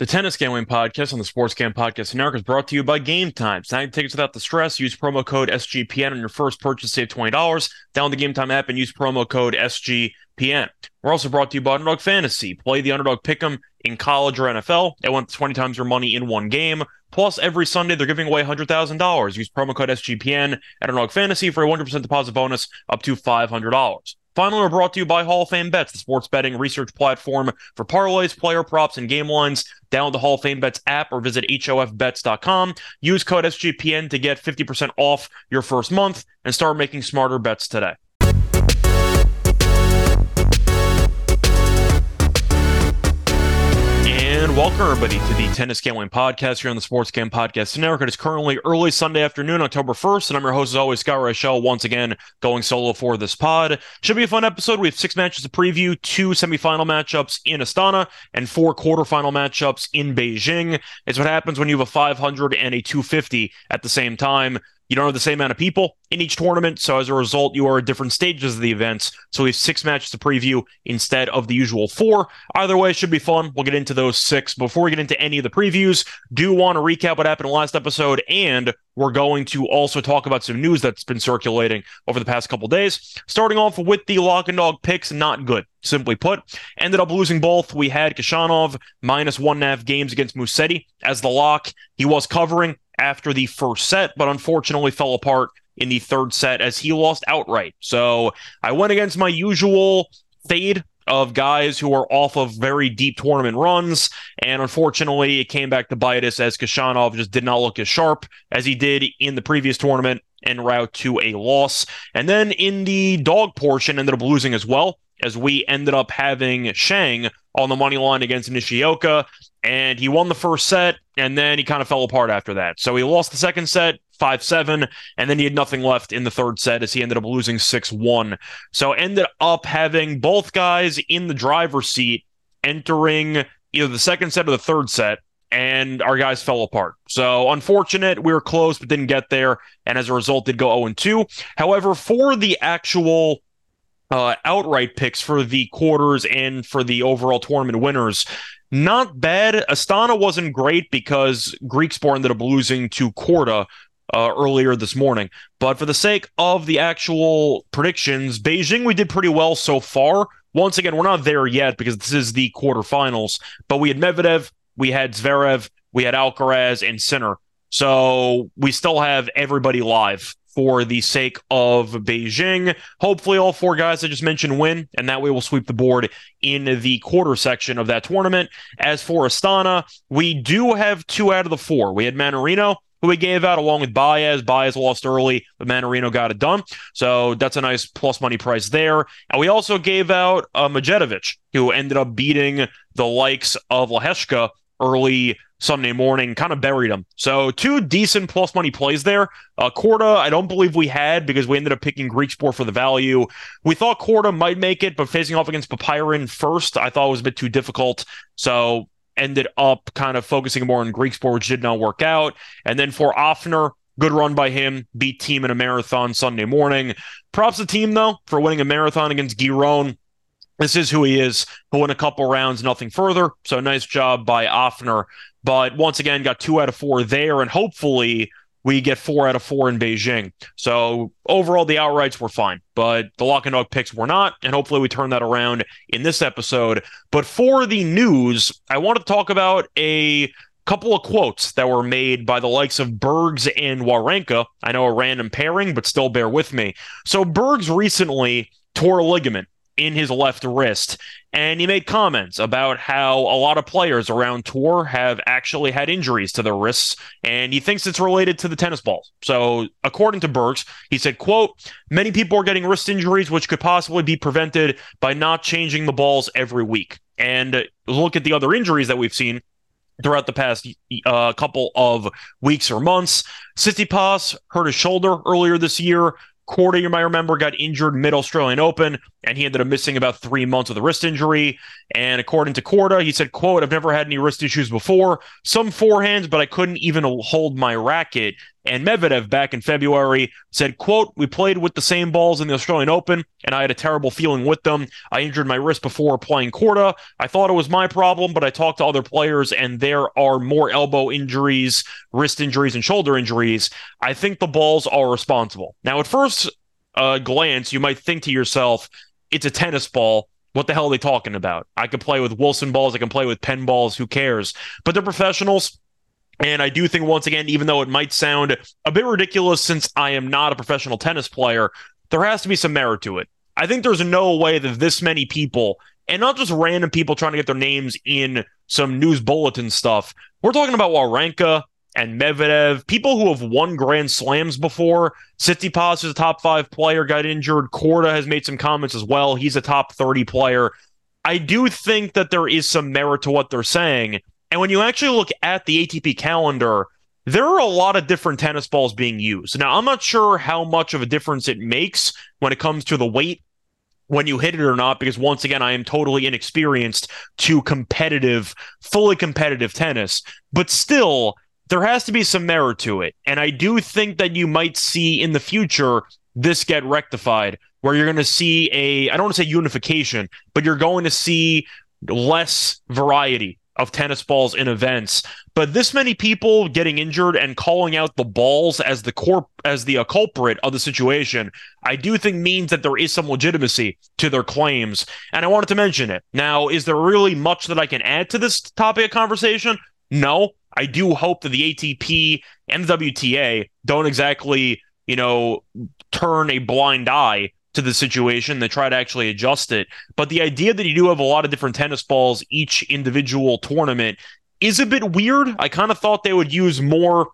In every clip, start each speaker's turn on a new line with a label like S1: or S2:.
S1: The Tennis Gambling Podcast on the Sports Gam Podcast Network is brought to you by Game Time. Sign tickets without the stress. Use promo code SGPN on your first purchase. Save $20. Download the Game Time app and use promo code SGPN. We're also brought to you by Underdog Fantasy. Play the Underdog Pick'em in college or NFL. They want 20 times your money in one game. Plus, every Sunday, they're giving away $100,000. Use promo code SGPN at Underdog Fantasy for a 100% deposit bonus up to $500. Finally, we're brought to you by Hall of Fame Bets, the sports betting research platform for parlays, player props, and game lines. Download the Hall of Fame Bets app or visit HOFBets.com. Use code SGPN to get 50% off your first month and start making smarter bets today. And welcome everybody to the Tennis Gambling Podcast here on the Sports Gam Podcast Network. It is currently early Sunday afternoon, October 1st, and I'm your host as always, Scott Reichel, once again going solo for this pod. Should be a fun episode. We have six matches to preview, two semifinal matchups in Astana, and four quarterfinal matchups in Beijing. It's what happens when you have a 500 and a 250 at the same time. You don't have the same amount of people in each tournament, so as a result, you are at different stages of the events. So we have six matches to preview instead of the usual four. Either way, it should be fun. We'll get into those six. Before we get into any of the previews, do want to recap what happened last episode, and we're going to also talk about some news that's been circulating over the past couple days. Starting off with the lock and dog picks, not good. Simply put, ended up losing both. We had Khachanov minus one and a half games against Musetti as the lock. He was covering after the first set, but unfortunately fell apart in the third set as he lost outright. So I went against my usual fade of guys who are off of very deep tournament runs. And unfortunately, it came back to bite us as Khachanov just did not look as sharp as he did in the previous tournament en route to a loss. And then in the dog portion, ended up losing as well, as we ended up having Shang on the money line against Nishioka and he won the first set and then he kind of fell apart after that. So he lost the second set 5-7 and then he had nothing left in the third set as he ended up losing 6-1. So ended up having both guys in the driver's seat entering either the second set or the third set and our guys fell apart. So unfortunate, we were close but didn't get there and as a result did go 0 2. However, for the actual uh, outright picks for the quarters and for the overall tournament winners not bad. Astana wasn't great because Griekspoor ended up losing to Korda uh, earlier this morning. But for the sake of the actual predictions, Beijing we did pretty well so far. Once again, we're not there yet because this is the quarterfinals. But we had Medvedev, we had Zverev, we had Alcaraz, and Sinner. So we still have everybody live for the sake of Beijing. Hopefully, all four guys I just mentioned win, and that way we'll sweep the board in the quarter section of that tournament. As for Astana, we do have two out of the four. We had Mannarino, who we gave out along with Baez. Baez lost early, but Mannarino got it done. So that's a nice plus money price there. And we also gave out uh, Medjedovic, who ended up beating the likes of Lehecka early Sunday morning, kind of buried him. So two decent plus money plays there. Uh, Korda, I don't believe we had because we ended up picking Griekspoor for the value. We thought Korda might make it, but facing off against Popyrin first, I thought was a bit too difficult. So ended up kind of focusing more on Griekspoor, which did not work out. And then for Ofner, good run by him, beat Thiem in a marathon Sunday morning. Props to Thiem though for winning a marathon against Giron. This is who he is. He'll win a couple rounds, nothing further. So nice job by Ofner. But once again, got two out of four there, and hopefully we get four out of four in Beijing. So overall, the outrights were fine, but the lock and dog picks were not, and hopefully we turn that around in this episode. But for the news, I want to talk about a couple of quotes that were made by the likes of Bergs and Wawrinka. I know a random pairing, but still bear with me. So Bergs recently tore a ligament in his left wrist. And he made comments about how a lot of players around tour have actually had injuries to their wrists, and he thinks it's related to the tennis balls. So, according to Bergs, he said, quote, many people are getting wrist injuries which could possibly be prevented by not changing the balls every week. And look at the other injuries that we've seen throughout the past uh, couple of weeks or months. Tsitsipas hurt his shoulder earlier this year. Korda, you might remember, got injured mid Australian Open, and he ended up missing about three months with a wrist injury. And according to Korda, he said, "quote I've never had any wrist issues before. Some forehands, but I couldn't even hold my racket And Medvedev back in February said, quote, we played with the same balls in the Australian Open, and I had a terrible feeling with them. I injured my wrist before playing Korda. I thought it was my problem, but I talked to other players, and there are more elbow injuries, wrist injuries, and shoulder injuries. I think the balls are responsible. Now, at first uh, glance, you might think to yourself, it's a tennis ball. What the hell are they talking about? I could play with Wilson balls. I can play with Penn balls. Who cares? But they're professionals. And I do think, once again, even though it might sound a bit ridiculous since I am not a professional tennis player, there has to be some merit to it. I think there's no way that this many people, and not just random people trying to get their names in some news bulletin stuff, we're talking about Wawrinka and Medvedev, people who have won Grand Slams before. Tsitsipas is a top five player, got injured. Korda has made some comments as well. He's a top 30 player. I do think that there is some merit to what they're saying. And when you actually look at the ATP calendar, there are a lot of different tennis balls being used. Now, I'm not sure how much of a difference it makes when it comes to the weight when you hit it or not, because once again, I am totally inexperienced to competitive, fully competitive tennis. But still, there has to be some merit to it. And I do think that you might see in the future this get rectified, where you're going to see a, I don't want to say unification, but you're going to see less variety of tennis balls in events. But this many people getting injured and calling out the balls as the corp as the uh, culprit of the situation, I do think means that there is some legitimacy to their claims. And I wanted to mention it. Now, is there really much that I can add to this topic of conversation? No. I do hope that the ATP and the WTA don't exactly, you know, turn a blind eye to the situation. They try to actually adjust it. But the idea that you do have a lot of different tennis balls each individual tournament is a bit weird. I kind of thought they would use more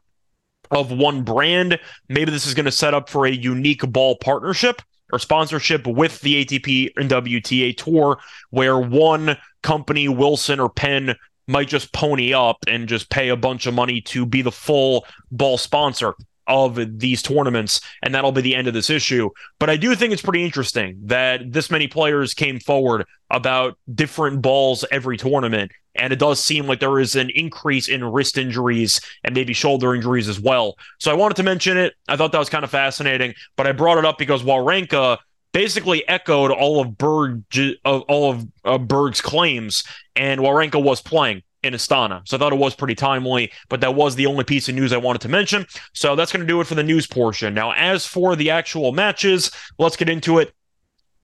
S1: of one brand. Maybe this is going to set up for a unique ball partnership or sponsorship with the ATP and WTA tour where one company, Wilson or Penn, might just pony up and just pay a bunch of money to be the full ball sponsor of these tournaments, and that'll be the end of this issue. But I do think it's pretty interesting that this many players came forward about different balls every tournament. And it does seem like there is an increase in wrist injuries and maybe shoulder injuries as well. So I wanted to mention it. I thought that was kind of fascinating, but I brought it up because Wawrinka basically echoed all of Berg, all of uh, Berg's claims, and Wawrinka was playing in Astana. So I thought it was pretty timely, but that was the only piece of news I wanted to mention. So that's going to do it for the news portion. Now, as for the actual matches, let's get into it.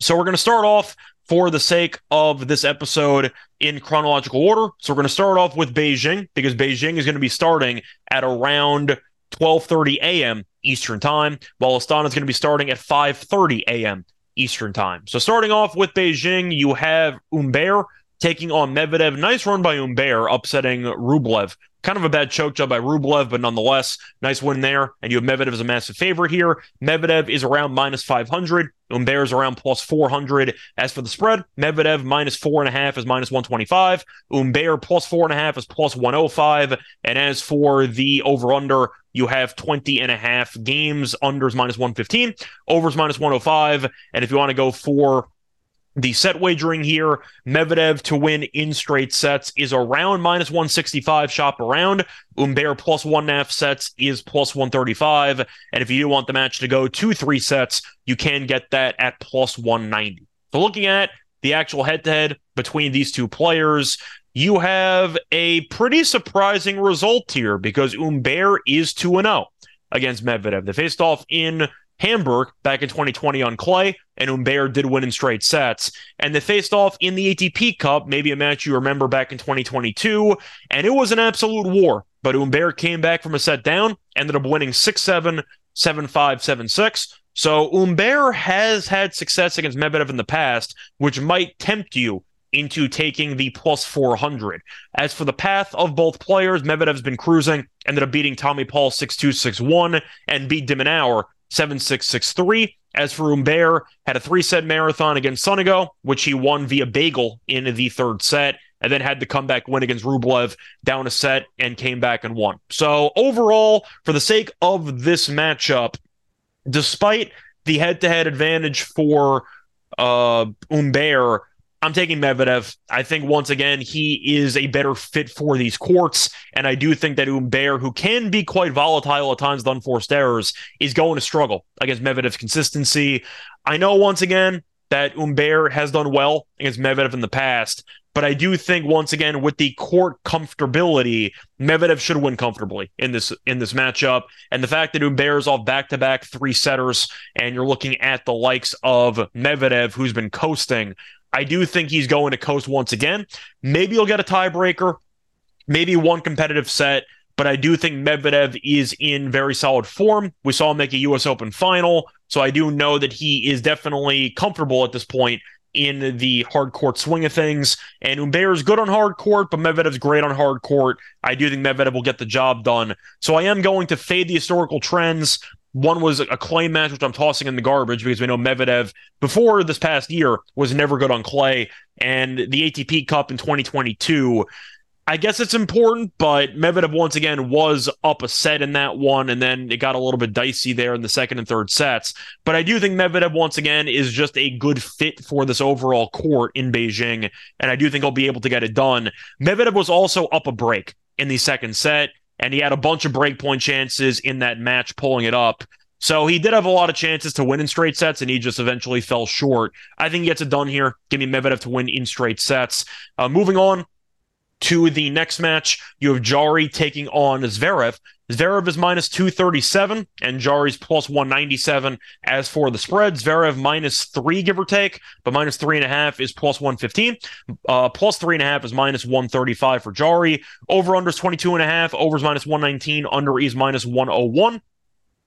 S1: So we're going to start off for the sake of this episode in chronological order. So we're going to start off with Beijing because Beijing is going to be starting at around 12:30 a.m. Eastern Time, while Astana is going to be starting at 5:30 a.m. Eastern Time. So starting off with Beijing, you have Humbert taking on Medvedev. Nice run by Humbert, upsetting Rublev. Kind of a bad choke job by Rublev, but nonetheless, nice win there. And you have Medvedev as a massive favorite here. Medvedev is around minus 500. Humbert is around plus 400. As for the spread, Medvedev minus four and a half is minus 125. Humbert plus four and a half is plus 105. And as for the over under, you have 20 and a half games. Unders minus 115, overs minus 105. And if you want to go for the set wagering here, Medvedev to win in straight sets is around minus 165. Shop around. Humbert plus one and a half sets is plus 135. And if you do want the match to go to three sets, you can get that at plus 190. So looking at the actual head to head between these two players, you have a pretty surprising result here because Humbert is 2 0 against Medvedev. They faced off in Hamburg back in 2020 on clay, and Humbert did win in straight sets. And they faced off in the ATP Cup, maybe a match you remember back in 2022, and it was an absolute war. But Humbert came back from a set down, ended up winning 6 7, 7 5, 7 6. So Humbert has had success against Medvedev in the past, which might tempt you into taking the plus 400. As for the path of both players, Medvedev's been cruising, ended up beating Tommy Paul 6 2 6 1, and beat de Minaur 7663. As for Humbert, had a three set marathon against Sonego, which he won via bagel in the third set, and then had the comeback win against Rublev down a set and came back and won. So, overall, for the sake of this matchup, despite the head to head advantage for uh, Humbert, I'm taking Medvedev. I think once again he is a better fit for these courts, and I do think that Humbert, who can be quite volatile at times with unforced errors, is going to struggle against Medvedev's consistency. I know once again that Humbert has done well against Medvedev in the past, but I do think once again with the court comfortability, Medvedev should win comfortably in this in this matchup. And the fact that Humbert is off back to back three setters, and you're looking at the likes of Medvedev, who's been coasting. I do think he's going to coast once again. Maybe he'll get a tiebreaker, maybe one competitive set but I do think Medvedev is in very solid form. We saw him make a U.S. Open final, so I do know that he is definitely comfortable at this point in the hard court swing of things. And Humbert is good on hard court, but Medvedev's great on hard court. I do think Medvedev will get the job done. So I am going to fade the historical trends. One was a clay match, which I'm tossing in the garbage because we know Medvedev before this past year was never good on clay. And the ATP Cup in 2022 I guess it's important, but Medvedev once again was up a set in that one, and then it got a little bit dicey there in the second and third sets. But I do think Medvedev once again is just a good fit for this overall court in Beijing, and I do think he'll be able to get it done. Medvedev was also up a break in the second set, and he had a bunch of breakpoint chances in that match, pulling it up. So he did have a lot of chances to win in straight sets, and he just eventually fell short. I think he gets it done here. Give me Medvedev to win in straight sets. Uh, moving on, to the next match, you have Jarry taking on Zverev. Zverev is minus 237 and Jarry's plus 197. As for the spread, Zverev minus three, give or take, but minus three and a half is plus 115. Uh, plus three and a half is minus 135 for Jarry. Over under is 22 and a half. Over is minus 119. Under is minus 101.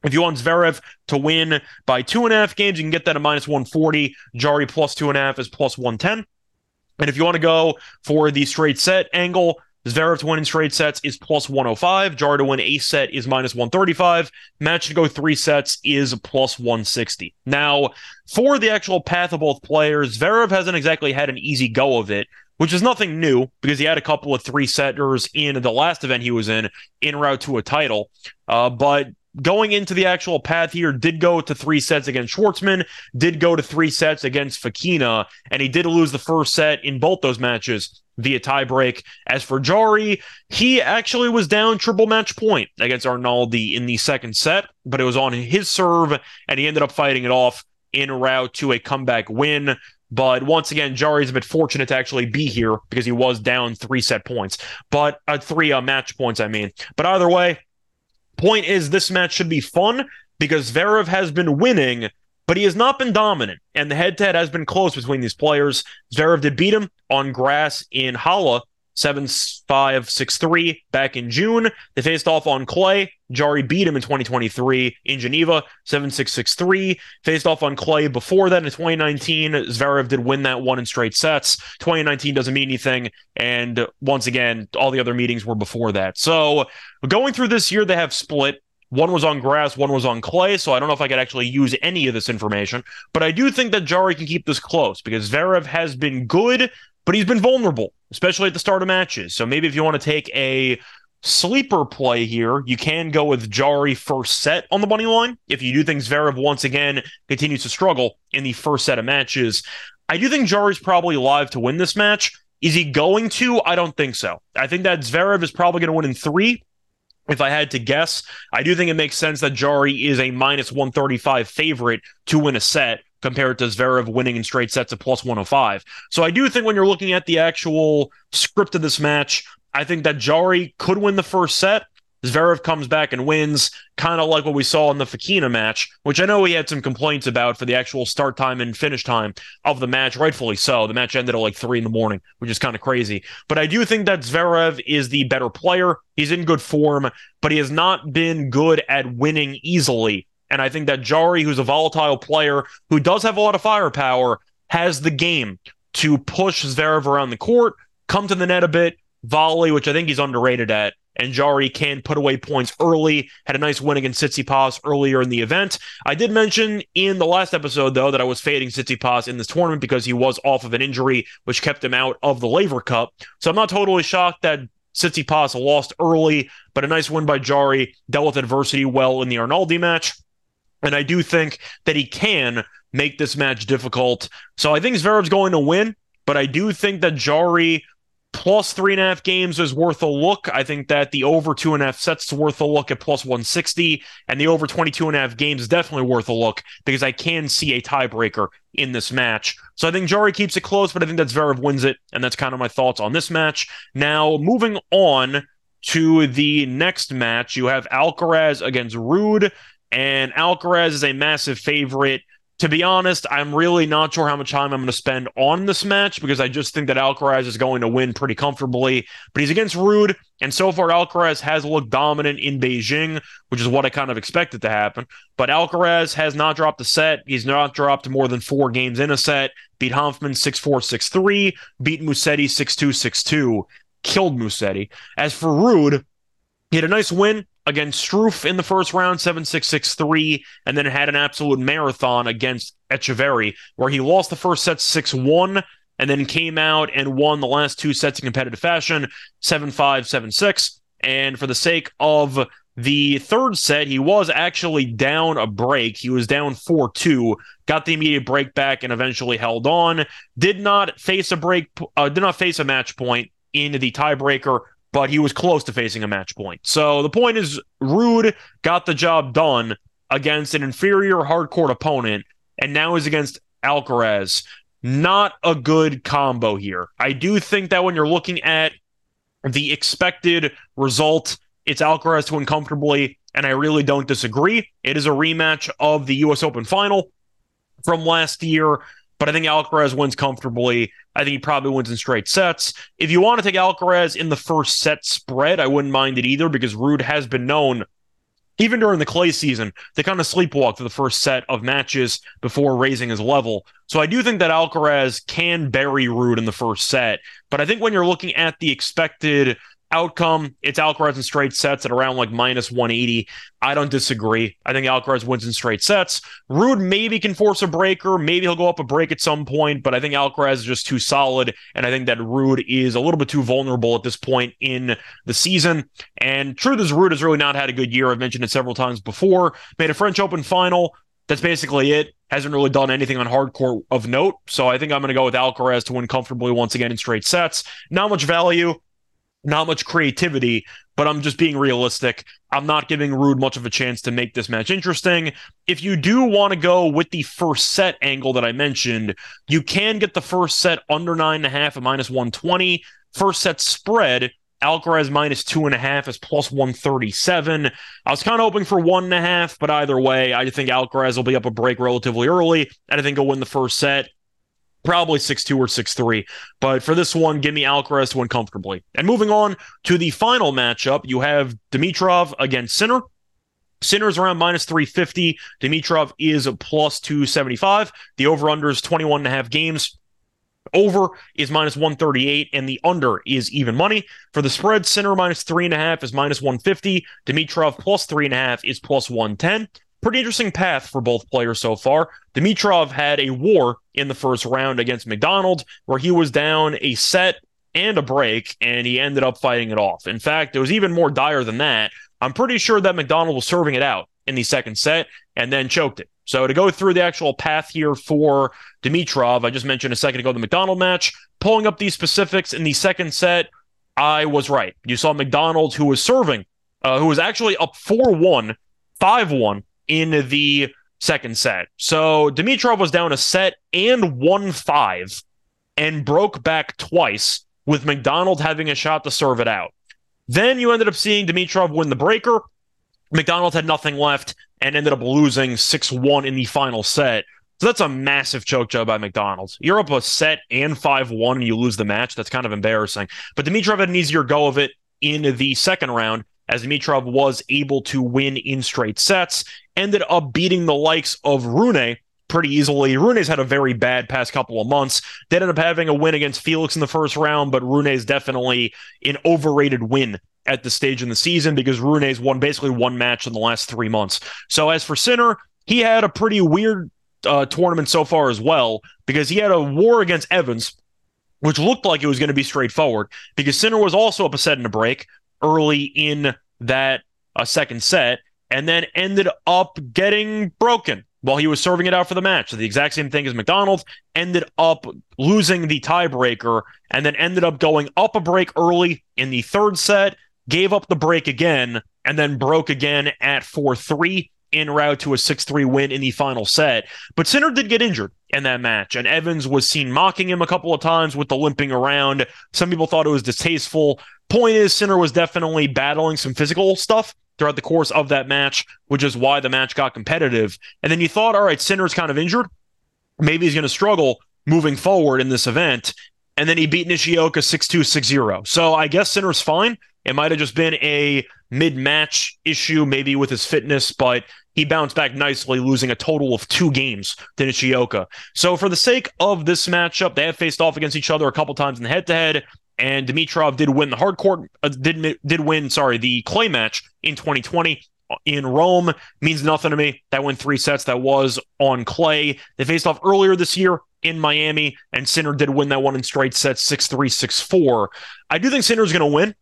S1: If you want Zverev to win by two and a half games, you can get that at minus 140. Jarry plus two and a half is plus 110. And if you want to go for the straight set angle, Zverev to win in straight sets is plus 105. Jar to win a set is minus 135. Match to go three sets is plus 160. Now, for the actual path of both players, Zverev hasn't exactly had an easy go of it, which is nothing new because he had a couple of three setters in the last event he was in, in route to a title. Uh, but going into the actual path here, did go to three sets against Schwartzman, did go to three sets against Fokina, and he did lose the first set in both those matches via tiebreak. As for Jarry, he actually was down triple match point against Arnaldi in the second set, but it was on his serve, and he ended up fighting it off in route to a comeback win. But once again, Jarry's a bit fortunate to actually be here because he was down three set points, but uh, three uh, match points, I mean. But either way, Point is, this match should be fun because Zverev has been winning, but he has not been dominant, and the head to head has been close between these players. Zverev did beat him on grass in Halle 7 5 6 3 back in June. They faced off on clay. Jarry beat him in 2023 in Geneva 7 6 6 3. Faced off on clay before that in 2019. Zverev did win that one in straight sets. 2019 doesn't mean anything. And once again, all the other meetings were before that. So going through this year, they have split. One was on grass, one was on clay, so I don't know if I could actually use any of this information. But I do think that Jarry can keep this close because Zverev has been good, but he's been vulnerable, especially at the start of matches. So maybe if you want to take a sleeper play here, you can go with Jarry first set on the money line. If you do think Zverev once again continues to struggle in the first set of matches, I do think Jarry's probably live to win this match. Is he going to? I don't think so. I think that Zverev is probably going to win in three. If I had to guess, I do think it makes sense that Jarry is a minus 135 favorite to win a set compared to Zverev winning in straight sets at plus 105. So I do think when you're looking at the actual script of this match, I think that Jarry could win the first set. Zverev comes back and wins, kind of like what we saw in the Fokina match, which I know he had some complaints about for the actual start time and finish time of the match, rightfully so. The match ended at like three in the morning, which is kind of crazy. But I do think that Zverev is the better player. He's in good form, but he has not been good at winning easily and I think that Jarry, who's a volatile player who does have a lot of firepower, has the game to push Zverev around the court, come to the net a bit, volley, which I think he's underrated at. And Jarry can put away points early. Had a nice win against Tsitsipas earlier in the event. I did mention in the last episode, though, that I was fading Tsitsipas in this tournament because he was off of an injury, which kept him out of the Laver Cup. So I'm not totally shocked that Tsitsipas lost early, but a nice win by Jarry. Dealt with adversity well in the Arnaldi match. And I do think that he can make this match difficult. So I think Zverev's going to win, but I do think that Jarry plus three and a half games is worth a look. I think that the over two and a half sets is worth a look at plus 160, and the over 22 and a half games is definitely worth a look because I can see a tiebreaker in this match. So I think Jarry keeps it close, but I think that Zverev wins it, and that's kind of my thoughts on this match. Now, moving on to the next match, you have Alcaraz against Ruud, and Alcaraz is a massive favorite to be honest, I'm really not sure how much time I'm going to spend on this match because I just think that Alcaraz is going to win pretty comfortably. But he's against Ruud, and so far Alcaraz has looked dominant in Beijing, which is what I kind of expected to happen. But Alcaraz has not dropped a set. He's not dropped more than four games in a set. Beat Hanfmann 6 4 6 3, beat Musetti 6 2 6 2, killed Musetti. As for Ruud, he had a nice win against Struff in the first round, 7 6 6 3, and then had an absolute marathon against Etcheverry, where he lost the first set 6 1, and then came out and won the last two sets in competitive fashion, 7 5 7 6. And for the sake of the third set, he was actually down a break. He was down 4 2, got the immediate break back, and eventually held on. Did not face a break, uh, did not face a match point in the tiebreaker but he was close to facing a match point. So the point is, Ruud got the job done against an inferior hardcourt opponent, and now is against Alcaraz. Not a good combo here. I do think that when you're looking at the expected result, it's Alcaraz to win comfortably, and I really don't disagree. It is a rematch of the U.S. Open final from last year but I think Alcaraz wins comfortably. I think he probably wins in straight sets. If you want to take Alcaraz in the first set spread, I wouldn't mind it either because Ruud has been known, even during the clay season, to kind of sleepwalk for the first set of matches before raising his level. So I do think that Alcaraz can bury Ruud in the first set. But I think when you're looking at the expected outcome, it's Alcaraz in straight sets at around like minus 180. I don't disagree. I think Alcaraz wins in straight sets. Ruud maybe can force a breaker. Maybe he'll go up a break at some point, but I think Alcaraz is just too solid. And I think that Ruud is a little bit too vulnerable at this point in the season. And truth is, Ruud has really not had a good year. I've mentioned it several times before. Made a French Open final. That's basically it. Hasn't really done anything on hardcourt of note. So I think I'm going to go with Alcaraz to win comfortably once again in straight sets. Not much value not much creativity, but I'm just being realistic. I'm not giving Ruud much of a chance to make this match interesting. If you do want to go with the first set angle that I mentioned, you can get the first set under nine and a half at minus 120. First set spread, Alcaraz minus two and a half is plus 137. I was kind of hoping for one and a half, but either way, I think Alcaraz will be up a break relatively early, and I think he'll win the first set probably 6-2 or 6-3. But for this one, give me Alcaraz to win comfortably. And moving on to the final matchup, you have Dimitrov against Sinner. Sinner's around minus 350. Dimitrov is a plus 275. The over-under is 21 and a half games. Over is minus 138, and the under is even money. For the spread, Sinner minus three and a half is minus 150. Dimitrov plus three and a half is plus 110 pretty interesting path for both players so far. Dimitrov had a war in the first round against McDonald, where he was down a set and a break, and he ended up fighting it off. In fact, it was even more dire than that. I'm pretty sure that McDonald was serving it out in the second set and then choked it. So to go through the actual path here for Dimitrov, I just mentioned a second ago the McDonald match. Pulling up these specifics in the second set, I was right. You saw McDonald, who was serving, uh, who was actually up 4 1, 5 1 in the second set. So Dimitrov was down a set and won five and broke back twice with McDonald having a shot to serve it out. Then you ended up seeing Dimitrov win the breaker. McDonald had nothing left and ended up losing 6 1 in the final set. So that's a massive choke job by McDonald's. You're up a set and 5 1 and you lose the match. That's kind of embarrassing. But Dimitrov had an easier go of it in the second round as Dimitrov was able to win in straight sets, ended up beating the likes of Rune pretty easily. Rune's had a very bad past couple of months. They ended up having a win against Felix in the first round, but Rune's definitely an overrated win at the stage in the season because Rune's won basically one match in the last three months. So as for Sinner, he had a pretty weird uh, tournament so far as well because he had a war against Evans, which looked like it was going to be straightforward because Sinner was also up a set in a break early in that uh, second set and then ended up getting broken while he was serving it out for the match. So the exact same thing as McDonald ended up losing the tiebreaker and then ended up going up a break early in the third set, gave up the break again, and then broke again at 4 3 en route to a 6 3 win in the final set. But Sinner did get injured in that match, and Evans was seen mocking him a couple of times with the limping around. Some people thought it was distasteful. Point is, Sinner was definitely battling some physical stuff throughout the course of that match, which is why the match got competitive. And then you thought, all right, Sinner's kind of injured. Maybe he's going to struggle moving forward in this event. And then he beat Nishioka 6 2 6 0. So I guess Sinner's fine. It might have just been a mid match issue, maybe with his fitness, but he bounced back nicely, losing a total of two games to Nishioka. So, for the sake of this matchup, they have faced off against each other a couple times in the head to head, and Dimitrov did win the hard court, uh, did did win, sorry, the clay match in 2020 in Rome. Means nothing to me. That went three sets. That was on clay. They faced off earlier this year in Miami, and Sinner did win that one in straight sets, 6 3, 6 4. I do think Sinner's going to win.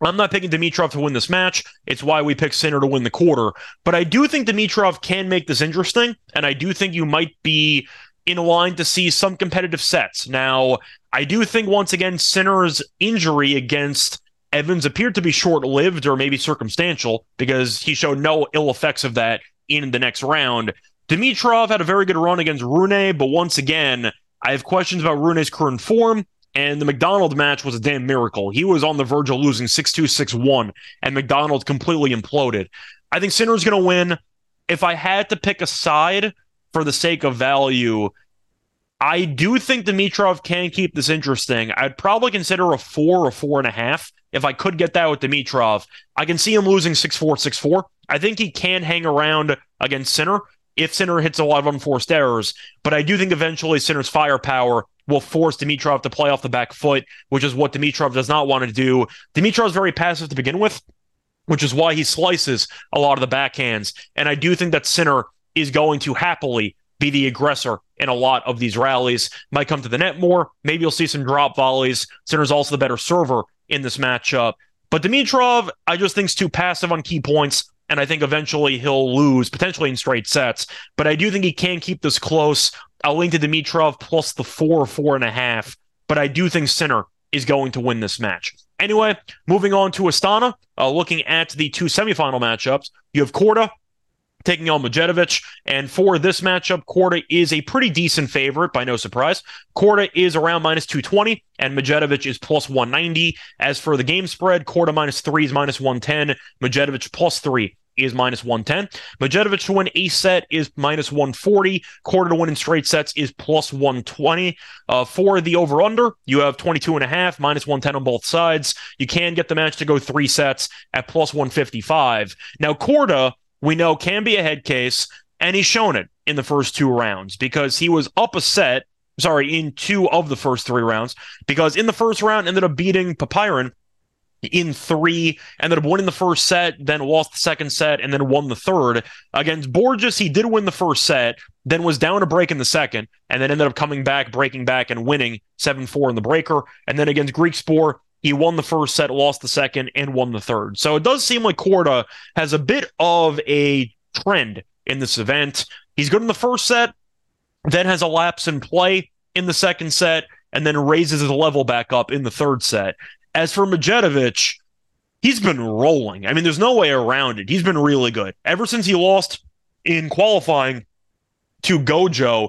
S1: I'm not picking Dimitrov to win this match. It's why we picked Sinner to win the quarter. But I do think Dimitrov can make this interesting, and I do think you might be in line to see some competitive sets. Now, I do think once again Sinner's injury against Evans appeared to be short-lived or maybe circumstantial because he showed no ill effects of that in the next round. Dimitrov had a very good run against Rune, but once again, I have questions about Rune's current form. And the McDonald match was a damn miracle. He was on the verge of losing 6 2, 6 1, and McDonald completely imploded. I think Sinner's going to win. If I had to pick a side for the sake of value, I do think Dimitrov can keep this interesting. I'd probably consider a four or four and a half if I could get that with Dimitrov. I can see him losing 6 4, 6 4. I think he can hang around against Sinner if Sinner hits a lot of unforced errors, but I do think eventually Sinner's firepower will force Dimitrov to play off the back foot, which is what Dimitrov does not want to do. Dimitrov's very passive to begin with, which is why he slices a lot of the backhands. And I do think that Sinner is going to happily be the aggressor in a lot of these rallies. Might come to the net more. Maybe you'll see some drop volleys. Sinner's also the better server in this matchup. But Dimitrov, I just think, is too passive on key points. And I think eventually he'll lose, potentially in straight sets. But I do think he can keep this close. I'll link to Dimitrov plus the four, four and a half. But I do think Sinner is going to win this match. Anyway, moving on to Astana, uh, looking at the two semifinal matchups, you have Korda taking on Medjedovic. And for this matchup, Korda is a pretty decent favorite, by no surprise. Korda is around minus 220, and Medjedovic is plus 190. As for the game spread, Korda minus three is minus 110, Medjedovic plus three is minus 110. Medjedovic to win a set is minus 140. Korda to win in straight sets is plus 120. Uh, for the over under, you have 22 and a half, minus 110 on both sides. You can get the match to go three sets at plus 155. Now, Korda, we know can be a head case, and he's shown it in the first two rounds because he was up a set. Sorry, in two of the first three rounds, because in the first round ended up beating Popyrin in three, ended up winning the first set, then lost the second set, and then won the third. Against Borges, he did win the first set, then was down a break in the second, and then ended up coming back, breaking back, and winning 7 4 in the breaker. And then against Griekspoor, he won the first set, lost the second, and won the third. So it does seem like Korda has a bit of a trend in this event. He's good in the first set, then has a lapse in play in the second set, and then raises his level back up in the third set. As for Medjedovic, he's been rolling. I mean, there's no way around it. He's been really good. Ever since he lost in qualifying to Gojo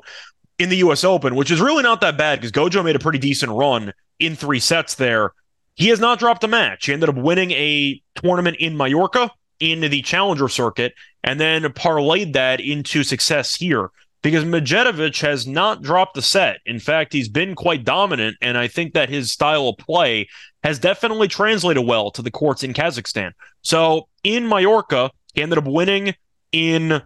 S1: in the US Open, which is really not that bad because Gojo made a pretty decent run in three sets there. He has not dropped a match. He ended up winning a tournament in Mallorca in the challenger circuit and then parlayed that into success here because Medjedovic has not dropped a set. In fact, he's been quite dominant, and I think that his style of play has definitely translated well to the courts in Kazakhstan. So in Mallorca, he ended up winning in.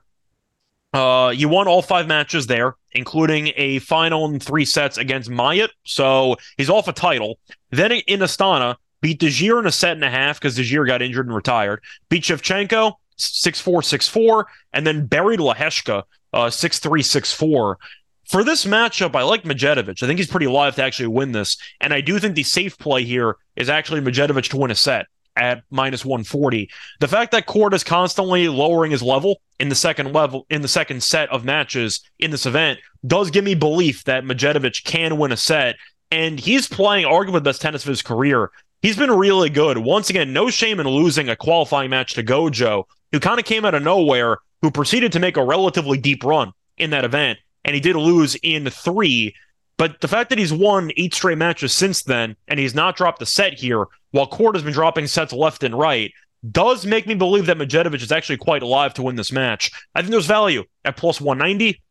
S1: Uh, you won all five matches there, including a final in three sets against Mayot. So he's off a title. Then in Astana, beat Degir in a set and a half because Degir got injured and retired. Beat Shevchenko 6 4 6 4, and then buried Lehecka uh, 6 3 6 4. For this matchup, I like Medjedovic. I think he's pretty live to actually win this. And I do think the safe play here is actually Medjedovic to win a set at minus 140. The fact that Korda is constantly lowering his level in the second level in the second set of matches in this event does give me belief that Medjedovic can win a set. And he's playing arguably the best tennis of his career. He's been really good. Once again, no shame in losing a qualifying match to Gojo, who kind of came out of nowhere, who proceeded to make a relatively deep run in that event. And he did lose in three. But the fact that he's won eight straight matches since then, and he's not dropped a set here, while Korda has been dropping sets left and right, does make me believe that Medjedovic is actually quite alive to win this match. I think there's value at plus 190.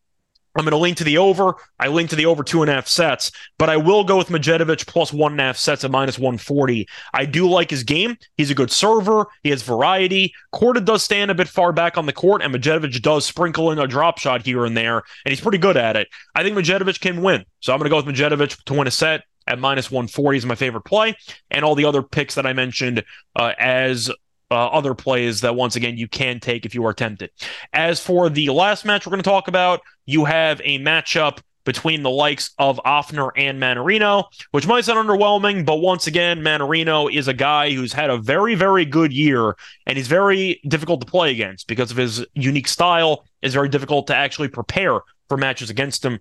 S1: I'm going to lean to the over. I lean to the over two and a half sets, but I will go with Medjedovic plus one and a half sets at minus 140. I do like his game. He's a good server. He has variety. Korda does stand a bit far back on the court, and Medjedovic does sprinkle in a drop shot here and there, and he's pretty good at it. I think Medjedovic can win. So I'm going to go with Medjedovic to win a set at minus 140 is my favorite play, and all the other picks that I mentioned uh, as uh, other plays that once again you can take if you are tempted. As for the last match we're going to talk about, you have a matchup between the likes of Ofner and Mannarino, which might sound underwhelming, but once again, Mannarino is a guy who's had a very, very good year, and he's very difficult to play against because of his unique style. It's very difficult to actually prepare for matches against him.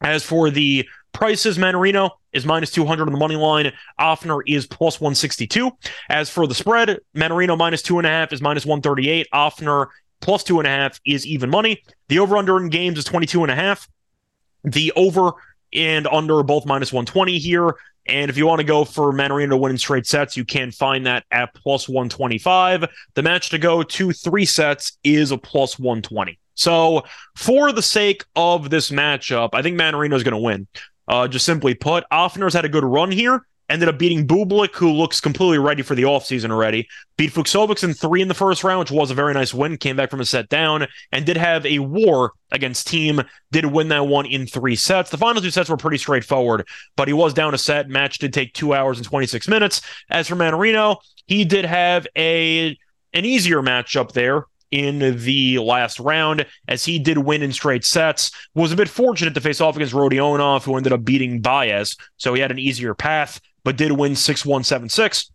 S1: As for the prices, Mannarino is minus 200 on the money line. Ofner is plus 162. As for the spread, Mannarino minus two and a half is minus 138. Ofner plus two and a half is even money. The over under in games is 22 and a half. The over and under both minus 120 here. And if you want to go for Mannarino to win in straight sets, you can find that at plus 125. The match to go to three sets is a plus 120. So, for the sake of this matchup, I think Mannarino is going to win. Uh, just simply put, Ofner's had a good run here. Ended up beating Bublik, who looks completely ready for the offseason already. Beat Fucsovics in three in the first round, which was a very nice win. Came back from a set down and did have a war against Thiem. Did win that one in three sets. The final two sets were pretty straightforward, but he was down a set. Match did take two hours and 26 minutes. As for Mannarino, he did have a an easier matchup there in the last round, as he did win in straight sets. Was a bit fortunate to face off against Rodionov, who ended up beating Baez, so he had an easier path, but did win 6 1 7 6.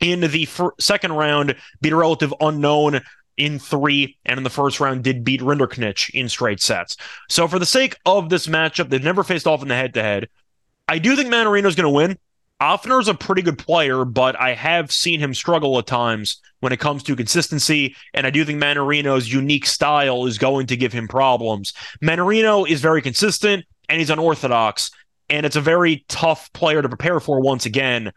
S1: In the fir- second round, beat a relative unknown in three, and in the first round did beat Rinderknech in straight sets. So for the sake of this matchup, they've never faced off in the head-to-head. I do think Mannarino's going to win. Ofner's a pretty good player, but I have seen him struggle at times when it comes to consistency, and I do think Mannarino's unique style is going to give him problems. Mannarino is very consistent, and he's unorthodox, and it's a very tough player to prepare for once again.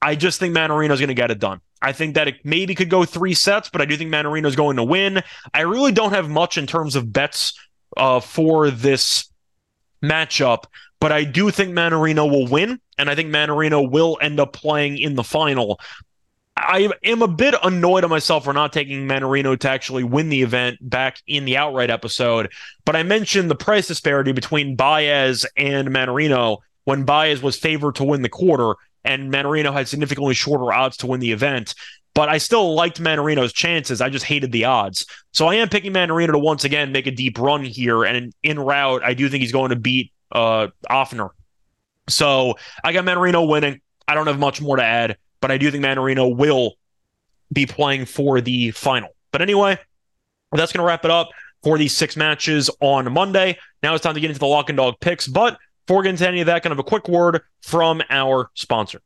S1: I just think Mannarino's going to get it done. I think that it maybe could go three sets, but I do think Mannarino's going to win. I really don't have much in terms of bets uh, for this matchup, but I do think Mannarino will win, and I think Mannarino will end up playing in the final. I am a bit annoyed at myself for not taking Mannarino to actually win the event back in the outright episode, but I mentioned the price disparity between Baez and Mannarino when Baez was favored to win the quarter, and Mannarino had significantly shorter odds to win the event. But I still liked Mannarino's chances. I just hated the odds. So I am picking Mannarino to once again make a deep run here. And in route, I do think he's going to beat uh, Ofner. So I got Mannarino winning. I don't have much more to add, but I do think Mannarino will be playing for the final. But anyway, that's going to wrap it up for these six matches on Monday. Now it's time to get into the lock and dog picks. But before getting to any of that, kind of a quick word from our sponsor.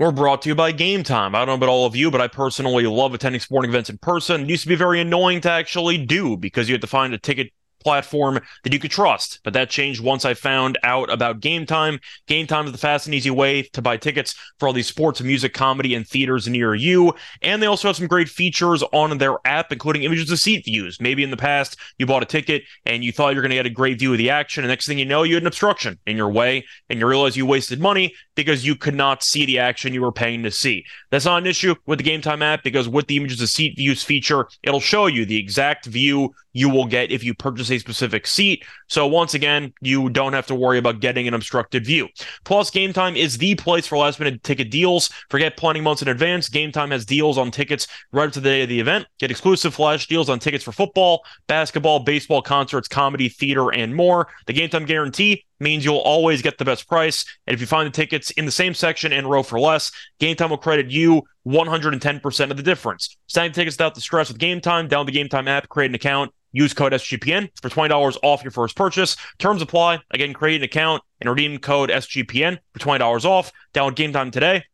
S1: We're brought to you by Game Time. I don't know about all of you, but I personally love attending sporting events in person. It used to be very annoying to actually do because you had to find a ticket platform that you could trust. But that changed once I found out about Game Time. Game Time is the fast and easy way to buy tickets for all these sports, music, comedy, and theaters near you. And they also have some great features on their app, including images of seat views. Maybe in the past you bought a ticket and you thought you were going to get a great view of the action, and next thing you know, you had an obstruction in your way, and you realize you wasted money because you could not see the action you were paying to see. That's not an issue with the Game Time app because with the images of seat views feature, it'll show you the exact view you will get if you purchase a specific seat. So once again, you don't have to worry about getting an obstructed view. Plus, Game Time is the place for last minute ticket deals. Forget planning months in advance. Game Time has deals on tickets right up to the day of the event. Get exclusive flash deals on tickets for football, basketball, baseball, concerts, comedy, theater, and more. The Game Time guarantee means you'll always get the best price. And if you find the tickets in the same section and row for less, Game Time will credit you 110% of the difference. Sign tickets without the stress with Game Time. Download the Game Time app, create an account, use code SGPN for $20 off your first purchase. Terms apply. Again, create an account and redeem code SGPN for $20 off. Download Game Time today.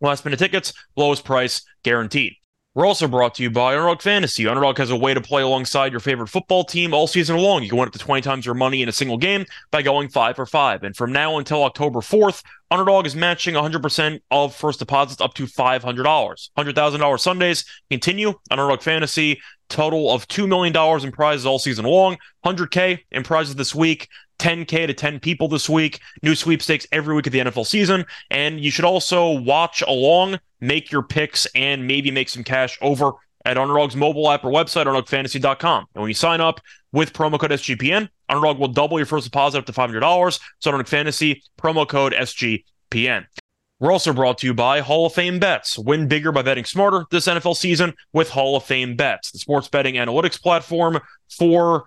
S1: Last minute tickets, lowest price guaranteed. We're also brought to you by Underdog Fantasy. Underdog has a way to play alongside your favorite football team all season long. You can win up to 20 times your money in a single game by going 5 for 5. And from now until October 4th, Underdog is matching 100% of first deposits up to $500. $100,000 Sundays continue. Underdog Fantasy, total of $2 million in prizes all season long, 100K in prizes this week. 10K to 10 people this week. New sweepstakes every week of the NFL season. And you should also watch along, make your picks, and maybe make some cash over at Underdog's mobile app or website, UnderdogFantasy.com. And when you sign up with promo code SGPN, Underdog will double your first deposit up to $500. So Underdog Fantasy, promo code SGPN. We're also brought to you by Hall of Fame Bets. Win bigger by betting smarter this NFL season with Hall of Fame Bets, the sports betting analytics platform for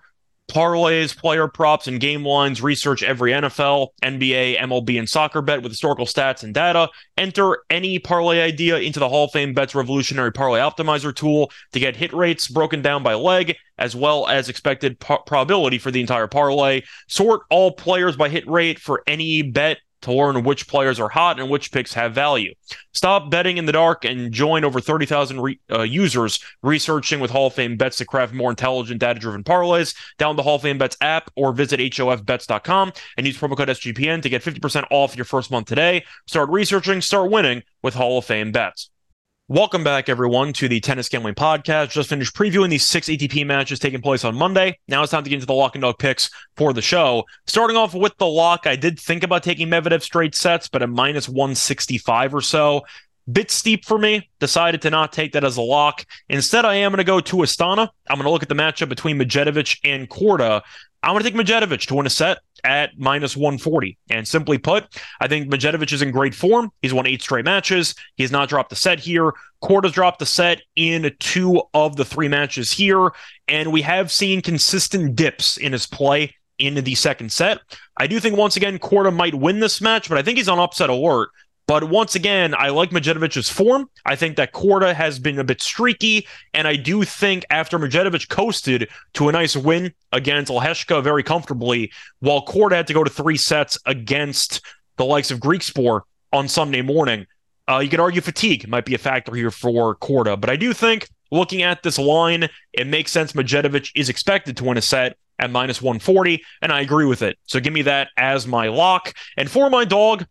S1: parlays, player props, and game lines. Research every NFL, NBA, MLB, and soccer bet with historical stats and data. Enter any parlay idea into the Hall of Fame Bets Revolutionary Parlay Optimizer tool to get hit rates broken down by leg, as well as expected p- probability for the entire parlay. Sort all players by hit rate for any bet to learn which players are hot and which picks have value. Stop betting in the dark and join over 30,000 re- uh, users researching with Hall of Fame bets to craft more intelligent, data driven parlays. Download the Hall of Fame bets app or visit HOFBets.com and use promo code SGPN to get 50% off your first month today. Start researching, start winning with Hall of Fame bets. Welcome back, everyone, to the Tennis Gambling Podcast. Just finished previewing these six ATP matches taking place on Monday. Now it's time to get into the lock and dog picks for the show. Starting off with the lock, I did think about taking Medvedev straight sets, but at minus 165 or so. Bit steep for me. Decided to not take that as a lock. Instead, I am going to go to Astana. I'm going to look at the matchup between Medjedovic and Korda. I'm going to take Medjedovic to win a set at minus 140. And simply put, I think Medjedovic is in great form. He's won eight straight matches. He's not dropped a set here. Korda's dropped a set in two of the three matches here. And we have seen consistent dips in his play in the second set. I do think once again Korda might win this match, but I think he's on upset alert. But once again, I like Medjedovic's form. I think that Korda has been a bit streaky, and I do think after Medjedovic coasted to a nice win against Lehecka very comfortably, while Korda had to go to three sets against the likes of Griekspoor on Sunday morning, uh, you could argue fatigue might be a factor here for Korda. But I do think looking at this line, it makes sense Medjedovic is expected to win a set at minus 140, and I agree with it. So give me that as my lock. And for my dog,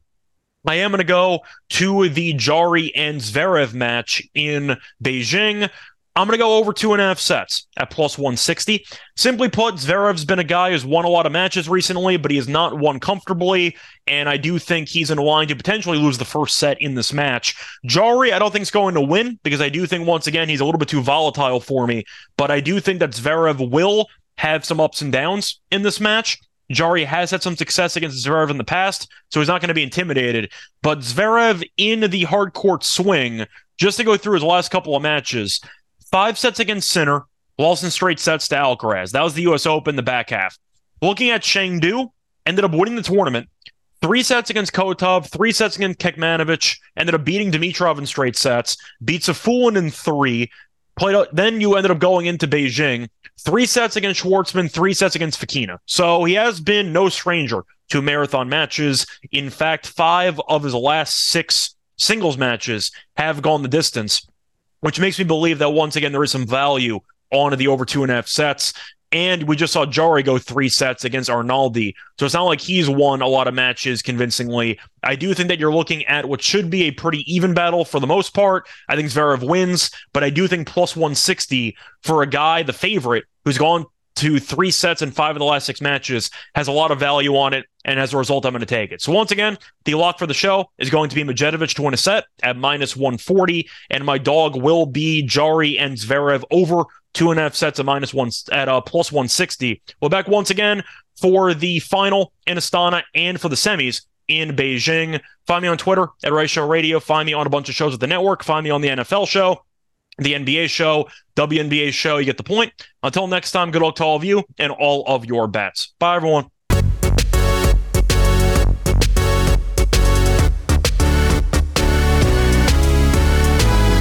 S1: I am going to go to the Jarry and Zverev match in Beijing. I'm going to go over two and a half sets at plus 160. Simply put, Zverev's been a guy who's won a lot of matches recently, but he has not won comfortably. And I do think he's in a line to potentially lose the first set in this match. Jarry, I don't think is going to win because I do think, once again, he's a little bit too volatile for me. But I do think that Zverev will have some ups and downs in this match. Jarry has had some success against Zverev in the past, so he's not going to be intimidated. But Zverev in the hard court swing, just to go through his last couple of matches, five sets against Sinner, lost in straight sets to Alcaraz. That was the U.S. Open, the back half. Looking at Chengdu, ended up winning the tournament. Three sets against Kotov, three sets against Kekmanovic, ended up beating Dimitrov in straight sets, beats Safiullin in three, Played then you ended up going into Beijing, three sets against Schwartzman, three sets against Fokina. So he has been no stranger to marathon matches. In fact, five of his last six singles matches have gone the distance, which makes me believe that once again there is some value on the over two and a half sets. And we just saw Jarry go three sets against Arnaldi. So it's not like he's won a lot of matches convincingly. I do think that you're looking at what should be a pretty even battle for the most part. I think Zverev wins, but I do think plus 160 for a guy, the favorite, who's gone to three sets in five of the last six matches has a lot of value on it. And as a result, I'm going to take it. So once again, the lock for the show is going to be Medjedovic to win a set at minus 140. And my dog will be Jarry and Zverev over two and a half sets at minus one at uh, plus 160. We're back once again for the final in Astana and for the semis in Beijing. Find me on Twitter at Ray Show Radio. Find me on a bunch of shows at the network. Find me on the NFL show, the NBA show, WNBA show. You get the point. Until next time, good luck to all of you and all of your bets. Bye, everyone.